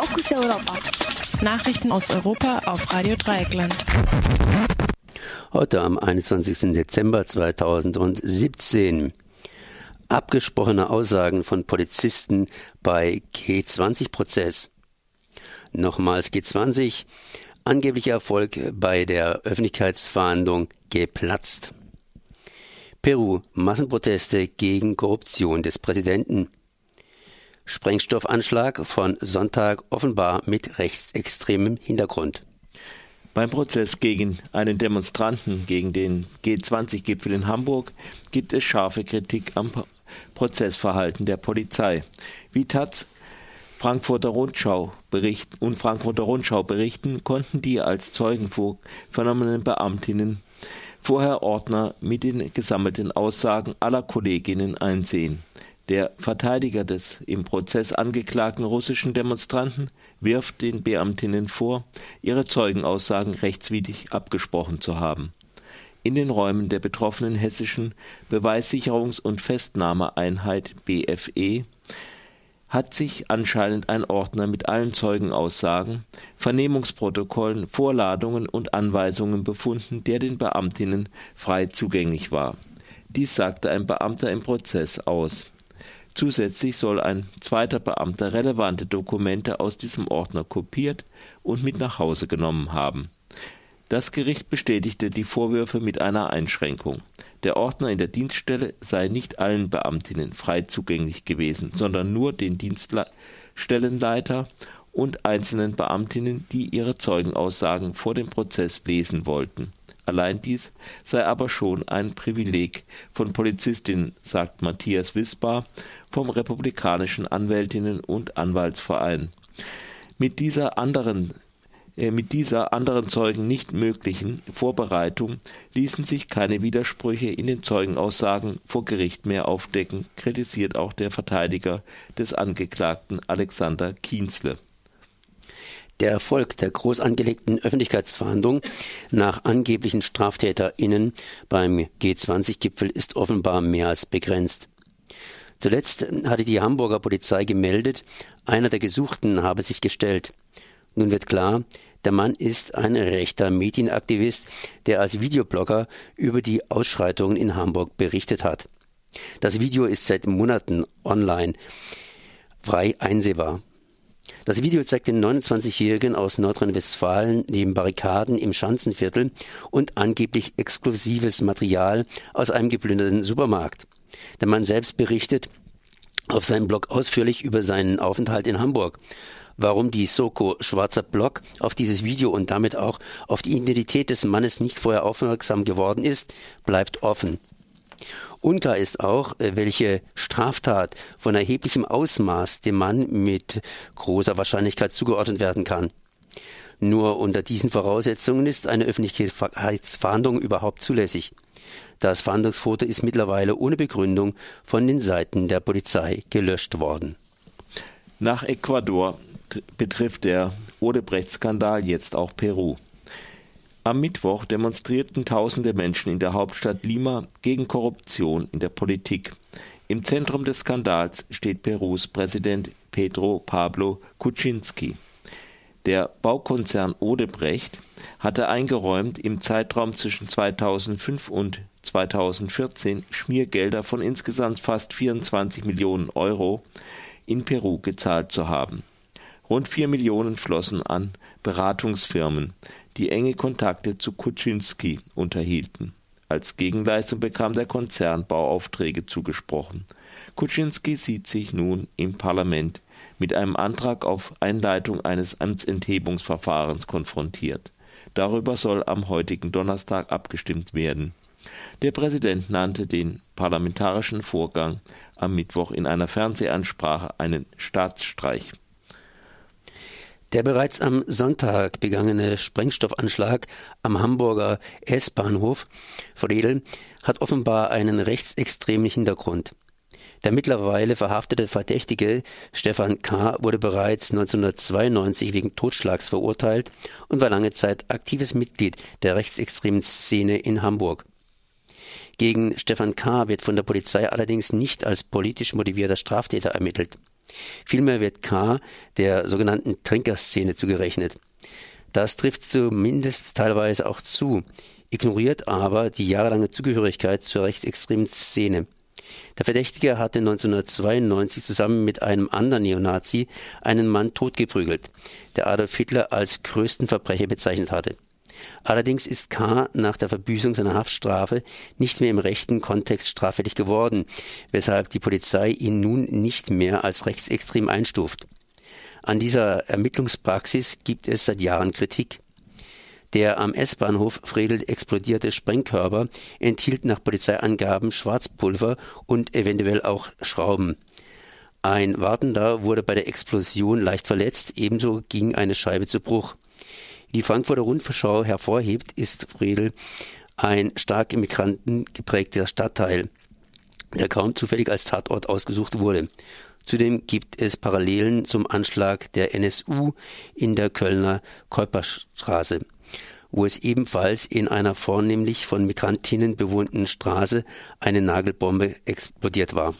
Fokus Europa. Nachrichten aus Europa auf Radio Dreieckland. Heute am 21. Dezember 2017. Abgesprochene Aussagen von Polizisten bei G20-Prozess. Nochmals G20. Angeblicher Erfolg bei der Öffentlichkeitsverhandlung geplatzt. Peru. Massenproteste gegen Korruption des Präsidenten. Sprengstoffanschlag von Sonntag offenbar mit rechtsextremem Hintergrund. Beim Prozess gegen einen Demonstranten gegen den G20-Gipfel in Hamburg gibt es scharfe Kritik am Prozessverhalten der Polizei. Wie Taz Frankfurter Rundschau berichten und Frankfurter Rundschau berichten, konnten die als Zeugen vernommenen Beamtinnen vorher Ordner mit den gesammelten Aussagen aller Kolleginnen einsehen. Der Verteidiger des im Prozess angeklagten russischen Demonstranten wirft den Beamtinnen vor, ihre Zeugenaussagen rechtswidrig abgesprochen zu haben. In den Räumen der betroffenen hessischen Beweissicherungs- und Festnahmeeinheit BFE hat sich anscheinend ein Ordner mit allen Zeugenaussagen, Vernehmungsprotokollen, Vorladungen und Anweisungen befunden, der den Beamtinnen frei zugänglich war. Dies sagte ein Beamter im Prozess aus. Zusätzlich soll ein zweiter Beamter relevante Dokumente aus diesem Ordner kopiert und mit nach Hause genommen haben. Das Gericht bestätigte die Vorwürfe mit einer Einschränkung. Der Ordner in der Dienststelle sei nicht allen Beamtinnen frei zugänglich gewesen, sondern nur den Dienststellenleiter und einzelnen Beamtinnen, die ihre Zeugenaussagen vor dem Prozess lesen wollten. Allein dies sei aber schon ein Privileg von Polizistinnen, sagt Matthias Wisbar vom Republikanischen Anwältinnen und Anwaltsverein. Mit dieser anderen äh, mit dieser anderen Zeugen nicht möglichen Vorbereitung ließen sich keine Widersprüche in den Zeugenaussagen vor Gericht mehr aufdecken, kritisiert auch der Verteidiger des Angeklagten Alexander Kienzle. Der Erfolg der groß angelegten Öffentlichkeitsverhandlung nach angeblichen StraftäterInnen beim G20-Gipfel ist offenbar mehr als begrenzt. Zuletzt hatte die Hamburger Polizei gemeldet, einer der Gesuchten habe sich gestellt. Nun wird klar, der Mann ist ein rechter Medienaktivist, der als Videoblogger über die Ausschreitungen in Hamburg berichtet hat. Das Video ist seit Monaten online frei einsehbar. Das Video zeigt den 29-Jährigen aus Nordrhein-Westfalen neben Barrikaden im Schanzenviertel und angeblich exklusives Material aus einem geplünderten Supermarkt. Der Mann selbst berichtet auf seinem Blog ausführlich über seinen Aufenthalt in Hamburg. Warum die Soko Schwarzer Blog auf dieses Video und damit auch auf die Identität des Mannes nicht vorher aufmerksam geworden ist, bleibt offen. Unklar ist auch, äh, welche Straftat von erheblichem Ausmaß dem Mann mit großer Wahrscheinlichkeit zugeordnet werden kann. Nur unter diesen Voraussetzungen ist eine Öffentlichkeitsfahndung überhaupt zulässig. Das Fahndungsfoto ist mittlerweile ohne Begründung von den Seiten der Polizei gelöscht worden. Nach Ecuador betrifft der Odebrecht-Skandal jetzt auch Peru. Am Mittwoch demonstrierten tausende Menschen in der Hauptstadt Lima gegen Korruption in der Politik. Im Zentrum des Skandals steht Perus Präsident Pedro Pablo Kuczynski. Der Baukonzern Odebrecht hatte eingeräumt, im Zeitraum zwischen 2005 und 2014 Schmiergelder von insgesamt fast 24 Millionen Euro in Peru gezahlt zu haben. Rund 4 Millionen flossen an Beratungsfirmen, die enge Kontakte zu Kuczynski unterhielten. Als Gegenleistung bekam der Konzern Bauaufträge zugesprochen. Kuczynski sieht sich nun im Parlament mit einem Antrag auf Einleitung eines Amtsenthebungsverfahrens konfrontiert. Darüber soll am heutigen Donnerstag abgestimmt werden. Der Präsident nannte den parlamentarischen Vorgang am Mittwoch in einer Fernsehansprache einen Staatsstreich. Der bereits am Sonntag begangene Sprengstoffanschlag am Hamburger S-Bahnhof Friedel hat offenbar einen rechtsextremen Hintergrund. Der mittlerweile verhaftete Verdächtige Stefan K. wurde bereits 1992 wegen Totschlags verurteilt und war lange Zeit aktives Mitglied der rechtsextremen Szene in Hamburg. Gegen Stefan K. wird von der Polizei allerdings nicht als politisch motivierter Straftäter ermittelt. Vielmehr wird K. der sogenannten Trinkerszene zugerechnet. Das trifft zumindest teilweise auch zu, ignoriert aber die jahrelange Zugehörigkeit zur rechtsextremen Szene. Der Verdächtige hatte 1992 zusammen mit einem anderen Neonazi einen Mann totgeprügelt, der Adolf Hitler als größten Verbrecher bezeichnet hatte. Allerdings ist K. nach der Verbüßung seiner Haftstrafe nicht mehr im rechten Kontext straffällig geworden, weshalb die Polizei ihn nun nicht mehr als rechtsextrem einstuft. An dieser Ermittlungspraxis gibt es seit Jahren Kritik. Der am S-Bahnhof Fredel explodierte Sprengkörper enthielt nach Polizeiangaben Schwarzpulver und eventuell auch Schrauben. Ein Wartender wurde bei der Explosion leicht verletzt, ebenso ging eine Scheibe zu Bruch. Die Frankfurter Rundschau hervorhebt, ist Fredel ein stark Immigranten geprägter Stadtteil, der kaum zufällig als Tatort ausgesucht wurde. Zudem gibt es Parallelen zum Anschlag der NSU in der Kölner Käuperstraße wo es ebenfalls in einer vornehmlich von Migrantinnen bewohnten Straße eine Nagelbombe explodiert war